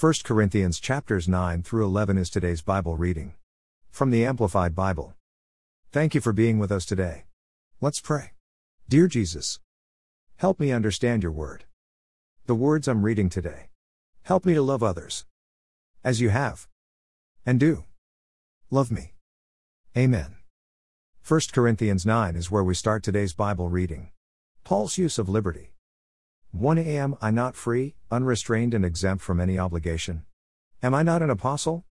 1 Corinthians chapters 9 through 11 is today's Bible reading. From the Amplified Bible. Thank you for being with us today. Let's pray. Dear Jesus, help me understand your word. The words I'm reading today. Help me to love others. As you have. And do. Love me. Amen. 1 Corinthians 9 is where we start today's Bible reading. Paul's use of liberty. 1 Am I not free, unrestrained, and exempt from any obligation? Am I not an apostle?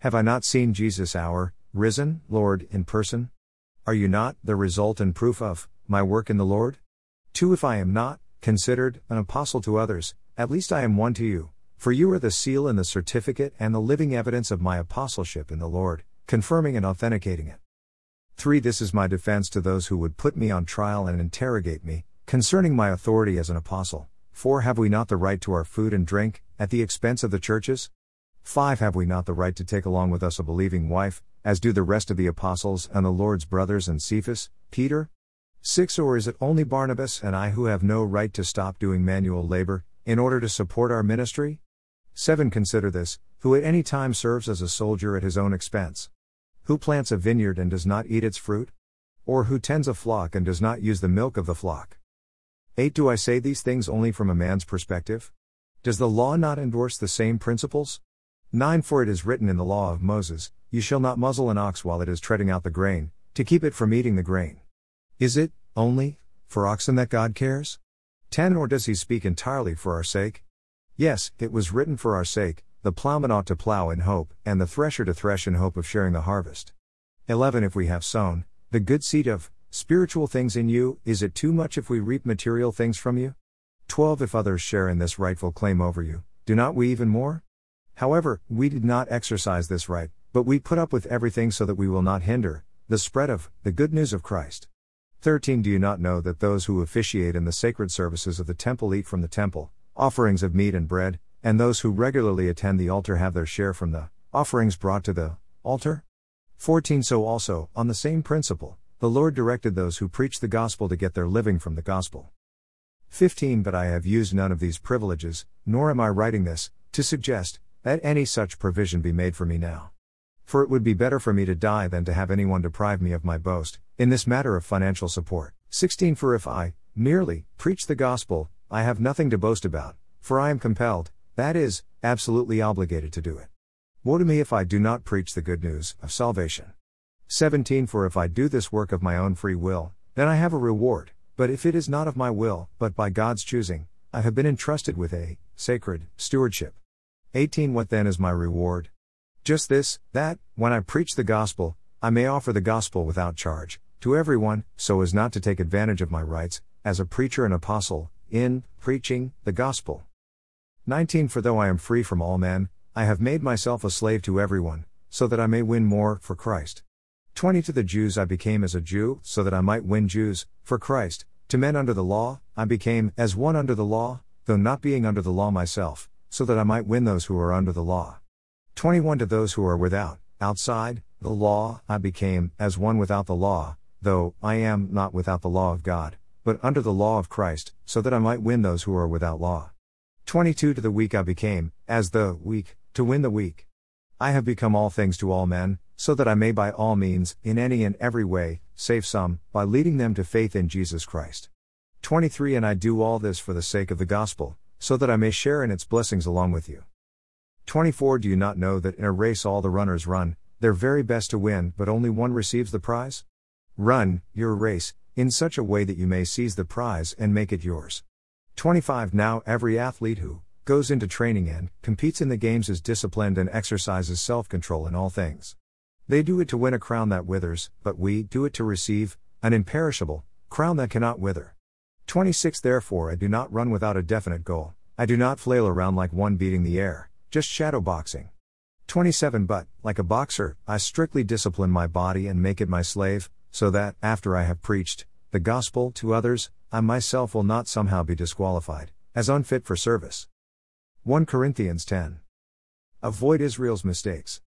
Have I not seen Jesus our, risen, Lord, in person? Are you not, the result and proof of, my work in the Lord? 2 If I am not, considered, an apostle to others, at least I am one to you, for you are the seal and the certificate and the living evidence of my apostleship in the Lord, confirming and authenticating it. 3 This is my defense to those who would put me on trial and interrogate me, concerning my authority as an apostle. 4 Have we not the right to our food and drink, at the expense of the churches? 5 Have we not the right to take along with us a believing wife, as do the rest of the apostles and the Lord's brothers and Cephas, Peter? 6 Or is it only Barnabas and I who have no right to stop doing manual labor, in order to support our ministry? 7 Consider this, who at any time serves as a soldier at his own expense. Who plants a vineyard and does not eat its fruit? Or who tends a flock and does not use the milk of the flock? 8 Do I say these things only from a man's perspective? Does the law not endorse the same principles? 9 For it is written in the law of Moses, You shall not muzzle an ox while it is treading out the grain, to keep it from eating the grain. Is it, only, for oxen that God cares? 10 Or does he speak entirely for our sake? Yes, it was written for our sake, the plowman ought to plow in hope, and the thresher to thresh in hope of sharing the harvest. 11 If we have sown, the good seed of, Spiritual things in you, is it too much if we reap material things from you? 12 If others share in this rightful claim over you, do not we even more? However, we did not exercise this right, but we put up with everything so that we will not hinder the spread of the good news of Christ. 13 Do you not know that those who officiate in the sacred services of the temple eat from the temple, offerings of meat and bread, and those who regularly attend the altar have their share from the offerings brought to the altar? 14 So also, on the same principle, the Lord directed those who preach the gospel to get their living from the gospel. 15 But I have used none of these privileges, nor am I writing this, to suggest that any such provision be made for me now. For it would be better for me to die than to have anyone deprive me of my boast, in this matter of financial support. 16 For if I, merely, preach the gospel, I have nothing to boast about, for I am compelled, that is, absolutely obligated to do it. Woe to me if I do not preach the good news of salvation. 17 For if I do this work of my own free will, then I have a reward, but if it is not of my will, but by God's choosing, I have been entrusted with a sacred stewardship. 18 What then is my reward? Just this, that, when I preach the gospel, I may offer the gospel without charge, to everyone, so as not to take advantage of my rights, as a preacher and apostle, in preaching the gospel. 19 For though I am free from all men, I have made myself a slave to everyone, so that I may win more for Christ. 20 To the Jews I became as a Jew, so that I might win Jews, for Christ. To men under the law, I became as one under the law, though not being under the law myself, so that I might win those who are under the law. 21 To those who are without, outside, the law, I became as one without the law, though I am not without the law of God, but under the law of Christ, so that I might win those who are without law. 22 To the weak I became, as the weak, to win the weak. I have become all things to all men, so that I may by all means, in any and every way, save some, by leading them to faith in Jesus Christ. 23 And I do all this for the sake of the gospel, so that I may share in its blessings along with you. 24 Do you not know that in a race all the runners run, their very best to win, but only one receives the prize? Run, your race, in such a way that you may seize the prize and make it yours. 25 Now every athlete who goes into training and competes in the games is disciplined and exercises self control in all things. They do it to win a crown that withers, but we do it to receive an imperishable crown that cannot wither. 26 Therefore, I do not run without a definite goal. I do not flail around like one beating the air, just shadow boxing. 27 But, like a boxer, I strictly discipline my body and make it my slave, so that, after I have preached the gospel to others, I myself will not somehow be disqualified, as unfit for service. 1 Corinthians 10. Avoid Israel's mistakes.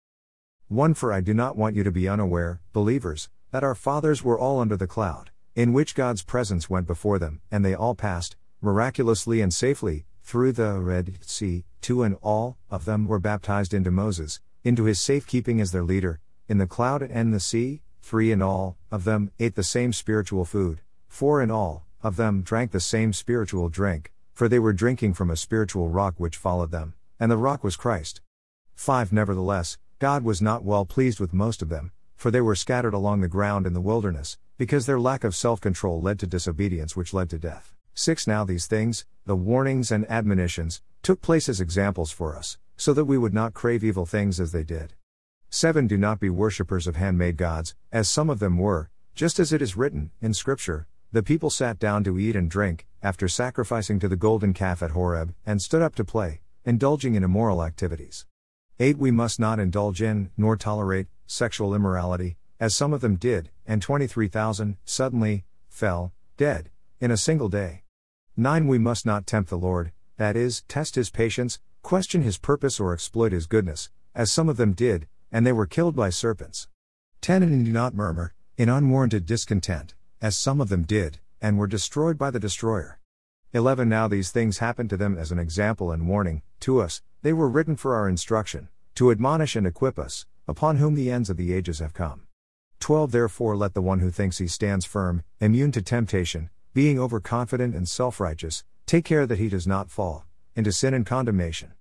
1 For I do not want you to be unaware, believers, that our fathers were all under the cloud, in which God's presence went before them, and they all passed, miraculously and safely, through the Red Sea, two and all of them were baptized into Moses, into his safekeeping as their leader, in the cloud and the sea, three and all of them ate the same spiritual food, four and all of them drank the same spiritual drink, for they were drinking from a spiritual rock which followed them, and the rock was Christ. 5 Nevertheless, God was not well pleased with most of them, for they were scattered along the ground in the wilderness, because their lack of self control led to disobedience which led to death. 6 Now these things, the warnings and admonitions, took place as examples for us, so that we would not crave evil things as they did. 7 Do not be worshippers of handmade gods, as some of them were, just as it is written, in Scripture, the people sat down to eat and drink, after sacrificing to the golden calf at Horeb, and stood up to play, indulging in immoral activities. 8 We must not indulge in, nor tolerate, sexual immorality, as some of them did, and 23,000, suddenly, fell, dead, in a single day. 9 We must not tempt the Lord, that is, test his patience, question his purpose, or exploit his goodness, as some of them did, and they were killed by serpents. 10 And do not murmur, in unwarranted discontent, as some of them did, and were destroyed by the destroyer. 11 Now these things happened to them as an example and warning, to us, they were written for our instruction, to admonish and equip us, upon whom the ends of the ages have come. 12 Therefore let the one who thinks he stands firm, immune to temptation, being overconfident and self righteous, take care that he does not fall into sin and condemnation.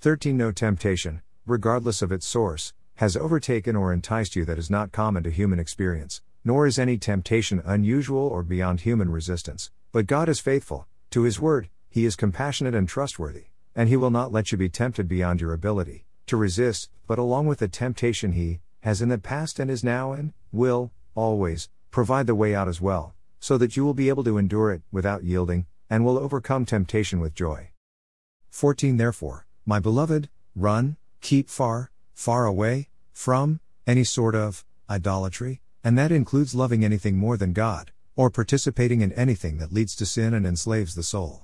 13 No temptation, regardless of its source, has overtaken or enticed you that is not common to human experience, nor is any temptation unusual or beyond human resistance, but God is faithful, to his word, he is compassionate and trustworthy and he will not let you be tempted beyond your ability to resist, but along with the temptation, he has in the past and is now and will, always, provide the way out as well, so that you will be able to endure it without yielding, and will overcome temptation with joy. 14 Therefore, my beloved, run, keep far, far away, from, any sort of, idolatry, and that includes loving anything more than God, or participating in anything that leads to sin and enslaves the soul.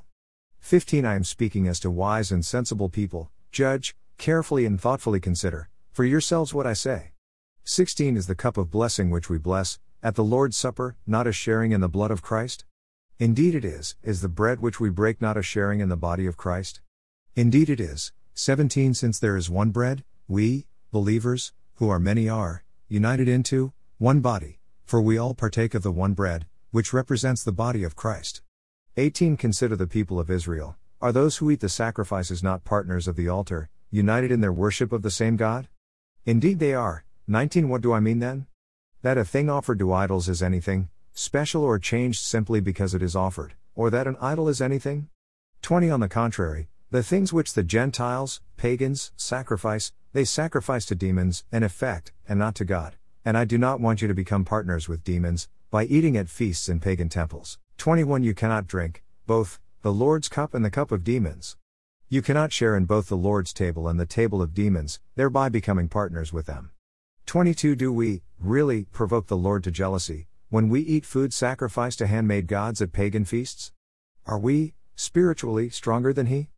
15 I am speaking as to wise and sensible people, judge, carefully and thoughtfully consider, for yourselves what I say. 16 Is the cup of blessing which we bless, at the Lord's Supper, not a sharing in the blood of Christ? Indeed it is, is the bread which we break not a sharing in the body of Christ? Indeed it is. 17 Since there is one bread, we, believers, who are many are, united into, one body, for we all partake of the one bread, which represents the body of Christ. 18 Consider the people of Israel. Are those who eat the sacrifices not partners of the altar, united in their worship of the same God? Indeed they are. 19 What do I mean then? That a thing offered to idols is anything, special or changed simply because it is offered, or that an idol is anything? 20 On the contrary, the things which the Gentiles, pagans, sacrifice, they sacrifice to demons, in effect, and not to God. And I do not want you to become partners with demons, by eating at feasts in pagan temples. 21 You cannot drink, both, the Lord's cup and the cup of demons. You cannot share in both the Lord's table and the table of demons, thereby becoming partners with them. 22 Do we, really, provoke the Lord to jealousy, when we eat food sacrificed to handmade gods at pagan feasts? Are we, spiritually, stronger than He?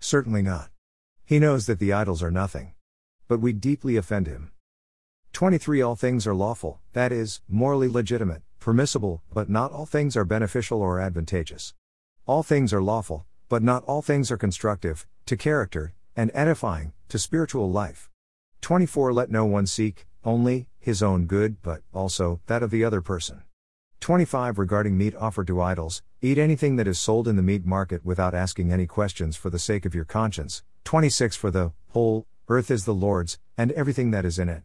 Certainly not. He knows that the idols are nothing. But we deeply offend Him. 23 All things are lawful, that is, morally legitimate, permissible, but not all things are beneficial or advantageous. All things are lawful, but not all things are constructive, to character, and edifying, to spiritual life. 24 Let no one seek, only, his own good, but, also, that of the other person. 25 Regarding meat offered to idols, eat anything that is sold in the meat market without asking any questions for the sake of your conscience. 26 For the whole earth is the Lord's, and everything that is in it.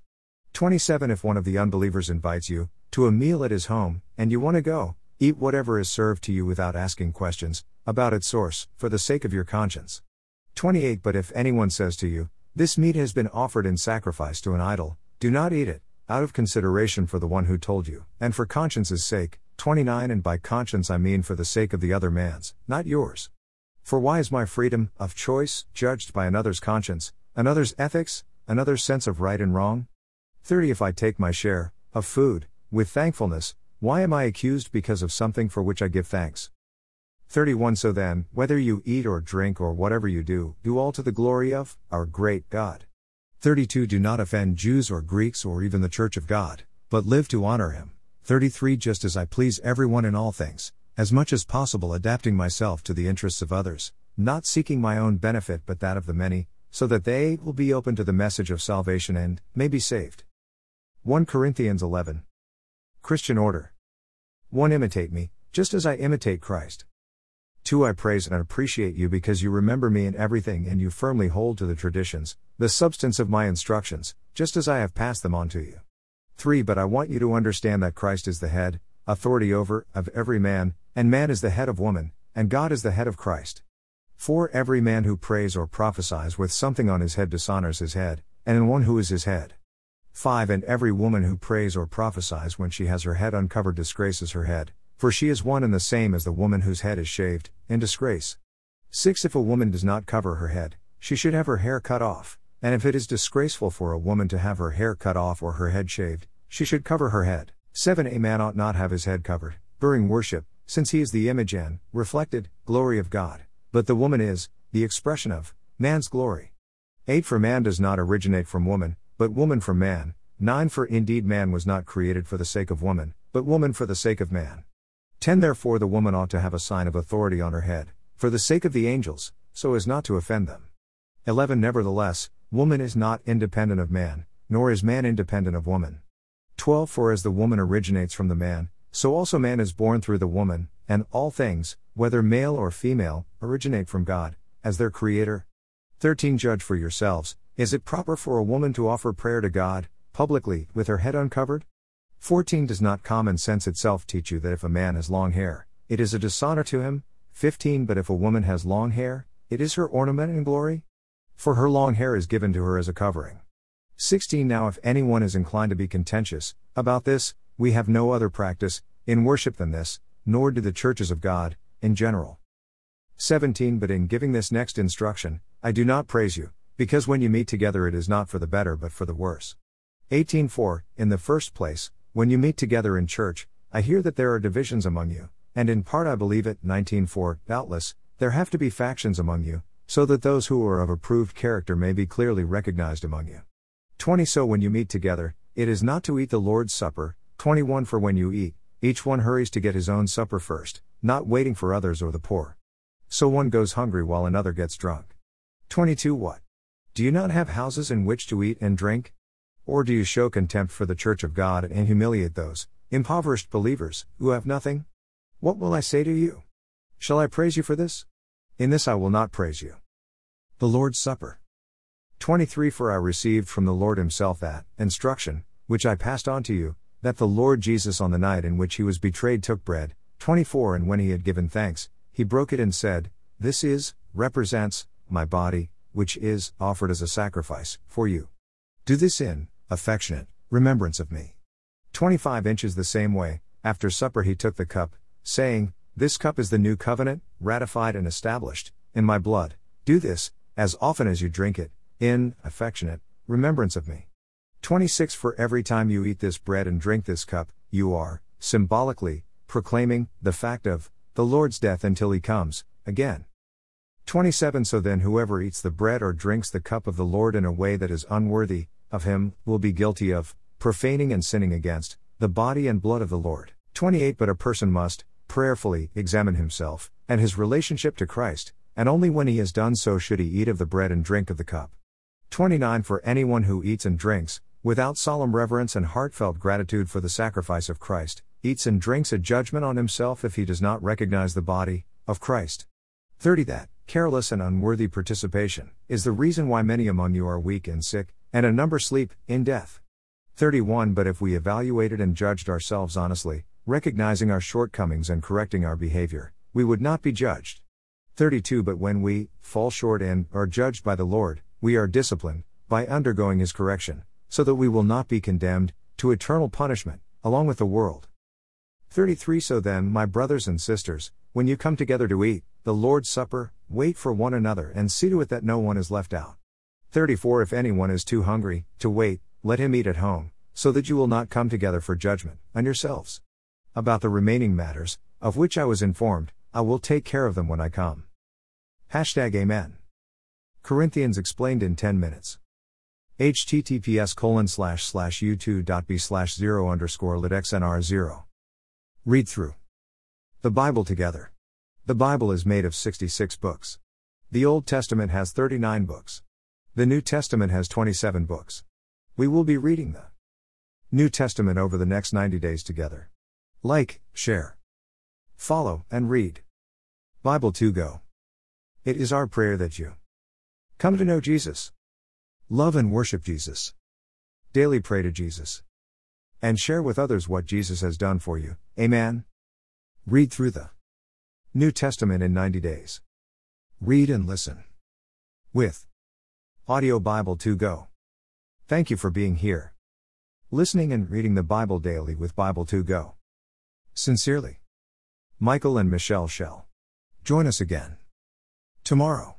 27 If one of the unbelievers invites you to a meal at his home, and you want to go, eat whatever is served to you without asking questions about its source, for the sake of your conscience. 28 But if anyone says to you, This meat has been offered in sacrifice to an idol, do not eat it, out of consideration for the one who told you, and for conscience's sake. 29 And by conscience I mean for the sake of the other man's, not yours. For why is my freedom of choice judged by another's conscience, another's ethics, another's sense of right and wrong? 30 If I take my share of food, with thankfulness, why am I accused because of something for which I give thanks? 31 So then, whether you eat or drink or whatever you do, do all to the glory of our great God. 32 Do not offend Jews or Greeks or even the church of God, but live to honor him. 33 Just as I please everyone in all things, as much as possible adapting myself to the interests of others, not seeking my own benefit but that of the many, so that they will be open to the message of salvation and may be saved. 1 Corinthians 11. Christian order. 1 Imitate me, just as I imitate Christ. 2 I praise and appreciate you because you remember me in everything and you firmly hold to the traditions, the substance of my instructions, just as I have passed them on to you. 3 But I want you to understand that Christ is the head, authority over, of every man, and man is the head of woman, and God is the head of Christ. 4 Every man who prays or prophesies with something on his head dishonors his head, and in one who is his head. 5 And every woman who prays or prophesies when she has her head uncovered disgraces her head, for she is one and the same as the woman whose head is shaved, in disgrace. 6 If a woman does not cover her head, she should have her hair cut off, and if it is disgraceful for a woman to have her hair cut off or her head shaved, she should cover her head. 7 A man ought not have his head covered, during worship, since he is the image and, reflected, glory of God, but the woman is, the expression of, man's glory. 8 For man does not originate from woman, but woman from man. 9 For indeed man was not created for the sake of woman, but woman for the sake of man. 10 Therefore the woman ought to have a sign of authority on her head, for the sake of the angels, so as not to offend them. 11 Nevertheless, woman is not independent of man, nor is man independent of woman. 12 For as the woman originates from the man, so also man is born through the woman, and all things, whether male or female, originate from God, as their creator. 13 Judge for yourselves, is it proper for a woman to offer prayer to God, publicly, with her head uncovered? 14 Does not common sense itself teach you that if a man has long hair, it is a dishonor to him? 15 But if a woman has long hair, it is her ornament and glory? For her long hair is given to her as a covering. 16 Now if anyone is inclined to be contentious, about this, we have no other practice, in worship than this, nor do the churches of God, in general. 17 But in giving this next instruction, I do not praise you, because when you meet together it is not for the better but for the worse. 18 For, in the first place, when you meet together in church, I hear that there are divisions among you, and in part I believe it. 19 For, doubtless, there have to be factions among you, so that those who are of approved character may be clearly recognized among you. 20 So when you meet together, it is not to eat the Lord's Supper. 21 For when you eat, each one hurries to get his own supper first, not waiting for others or the poor. So one goes hungry while another gets drunk. 22 What? Do you not have houses in which to eat and drink? Or do you show contempt for the church of God and humiliate those, impoverished believers, who have nothing? What will I say to you? Shall I praise you for this? In this I will not praise you. The Lord's Supper. 23 For I received from the Lord Himself that instruction, which I passed on to you, that the Lord Jesus on the night in which He was betrayed took bread. 24 And when He had given thanks, He broke it and said, This is, represents, my body, which is, offered as a sacrifice, for you. Do this in, affectionate, remembrance of me. 25 inches the same way, after supper he took the cup, saying, This cup is the new covenant, ratified and established, in my blood. Do this, as often as you drink it, in, affectionate, remembrance of me. 26 For every time you eat this bread and drink this cup, you are, symbolically, proclaiming, the fact of, the Lord's death until he comes, again. 27 So then whoever eats the bread or drinks the cup of the Lord in a way that is unworthy, of him, will be guilty of profaning and sinning against the body and blood of the Lord. 28 But a person must, prayerfully, examine himself, and his relationship to Christ, and only when he has done so should he eat of the bread and drink of the cup. 29 For anyone who eats and drinks, without solemn reverence and heartfelt gratitude for the sacrifice of Christ, eats and drinks a judgment on himself if he does not recognize the body of Christ. 30 That, careless and unworthy participation, is the reason why many among you are weak and sick, and a number sleep, in death. 31 But if we evaluated and judged ourselves honestly, recognizing our shortcomings and correcting our behavior, we would not be judged. 32 But when we fall short and are judged by the Lord, we are disciplined, by undergoing His correction, so that we will not be condemned, to eternal punishment, along with the world. 33 So then, my brothers and sisters, when you come together to eat, the Lord's Supper, wait for one another and see to it that no one is left out. 34 If anyone is too hungry, to wait, let him eat at home, so that you will not come together for judgment, on yourselves. About the remaining matters, of which I was informed, I will take care of them when I come. Hashtag Amen. Corinthians explained in 10 minutes. https colon slash slash u2.b slash 0 underscore litxnr 0. Read through. The Bible together. The Bible is made of 66 books. The Old Testament has 39 books. The New Testament has 27 books. We will be reading the New Testament over the next 90 days together. Like, share, follow, and read. Bible 2 Go. It is our prayer that you come to know Jesus, love and worship Jesus, daily pray to Jesus, and share with others what Jesus has done for you. Amen. Read through the New Testament in 90 days. Read and listen. With Audio Bible 2 Go. Thank you for being here. Listening and reading the Bible daily with Bible 2 Go. Sincerely. Michael and Michelle Shell. Join us again. Tomorrow.